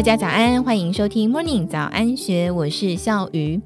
大家早安，欢迎收听 Morning 早安学，我是笑鱼。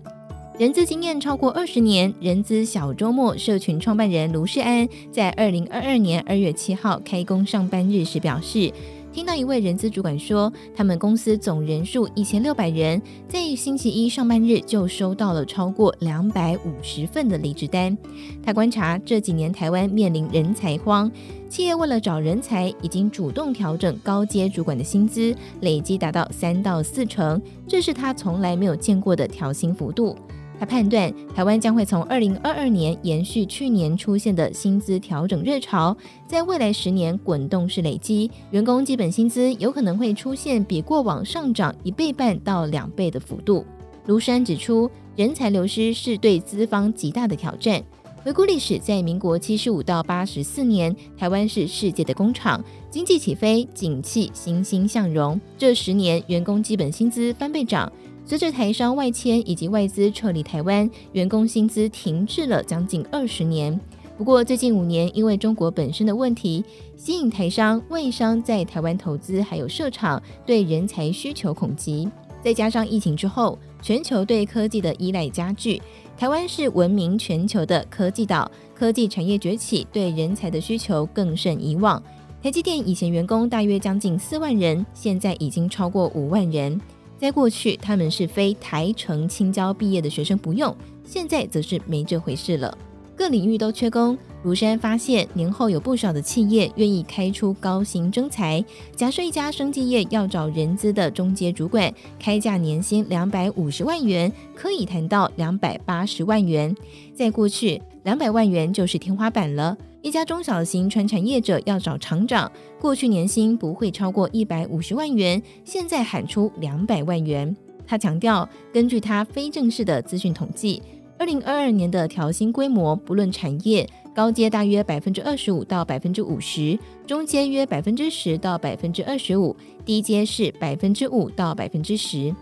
人资经验超过二十年，人资小周末社群创办人卢世安在二零二二年二月七号开工上班日时表示。听到一位人资主管说，他们公司总人数一千六百人，在星期一上班日就收到了超过两百五十份的离职单。他观察这几年台湾面临人才荒，企业为了找人才，已经主动调整高阶主管的薪资，累计达到三到四成，这是他从来没有见过的调薪幅度。他判断，台湾将会从二零二二年延续去年出现的薪资调整热潮，在未来十年滚动式累积，员工基本薪资有可能会出现比过往上涨一倍半到两倍的幅度。卢山指出，人才流失是对资方极大的挑战。回顾历史，在民国七十五到八十四年，台湾是世界的工厂，经济起飞，景气欣欣向荣，这十年员工基本薪资翻倍涨。随着台商外迁以及外资撤离台湾，员工薪资停滞了将近二十年。不过最近五年，因为中国本身的问题，吸引台商、外商在台湾投资还有设厂，对人才需求恐急。再加上疫情之后，全球对科技的依赖加剧，台湾是闻名全球的科技岛，科技产业崛起，对人才的需求更胜以往。台积电以前员工大约将近四万人，现在已经超过五万人。在过去，他们是非台城青椒毕业的学生不用，现在则是没这回事了。各领域都缺工，卢山发现年后有不少的企业愿意开出高薪征才。假设一家生技业要找人资的中阶主管，开价年薪两百五十万元，可以谈到两百八十万元。在过去，两百万元就是天花板了。一家中小型传产业者要找厂长，过去年薪不会超过一百五十万元，现在喊出两百万元。他强调，根据他非正式的资讯统计，二零二二年的调薪规模，不论产业，高阶大约百分之二十五到百分之五十，中阶约百分之十到百分之二十五，低阶是百分之五到百分之十。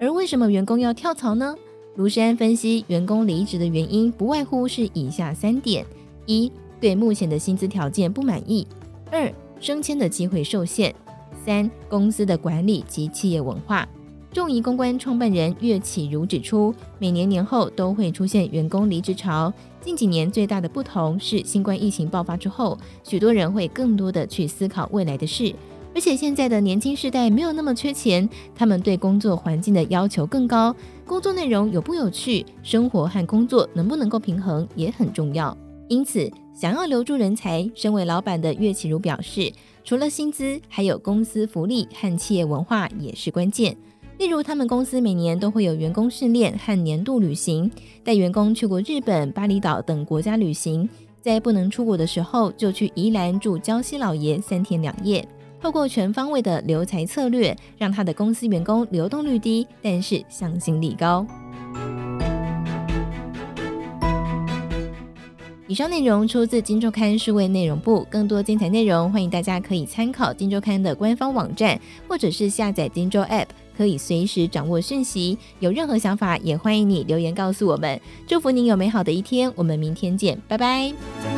而为什么员工要跳槽呢？卢山分析，员工离职的原因不外乎是以下三点：一、对目前的薪资条件不满意；二、升迁的机会受限；三、公司的管理及企业文化。众仪公关创办人岳启如指出，每年年后都会出现员工离职潮。近几年最大的不同是，新冠疫情爆发之后，许多人会更多的去思考未来的事。而且现在的年轻世代没有那么缺钱，他们对工作环境的要求更高，工作内容有不有趣，生活和工作能不能够平衡也很重要。因此，想要留住人才，身为老板的岳启如表示，除了薪资，还有公司福利和企业文化也是关键。例如，他们公司每年都会有员工训练和年度旅行，带员工去过日本、巴厘岛等国家旅行，在不能出国的时候，就去宜兰住礁溪老爷三天两夜。透过全方位的留才策略，让他的公司员工流动率低，但是向心力高。以上内容出自《金周刊》数位内容部，更多精彩内容欢迎大家可以参考《金周刊》的官方网站，或者是下载《金周 App》，可以随时掌握讯息。有任何想法，也欢迎你留言告诉我们。祝福您有美好的一天，我们明天见，拜拜。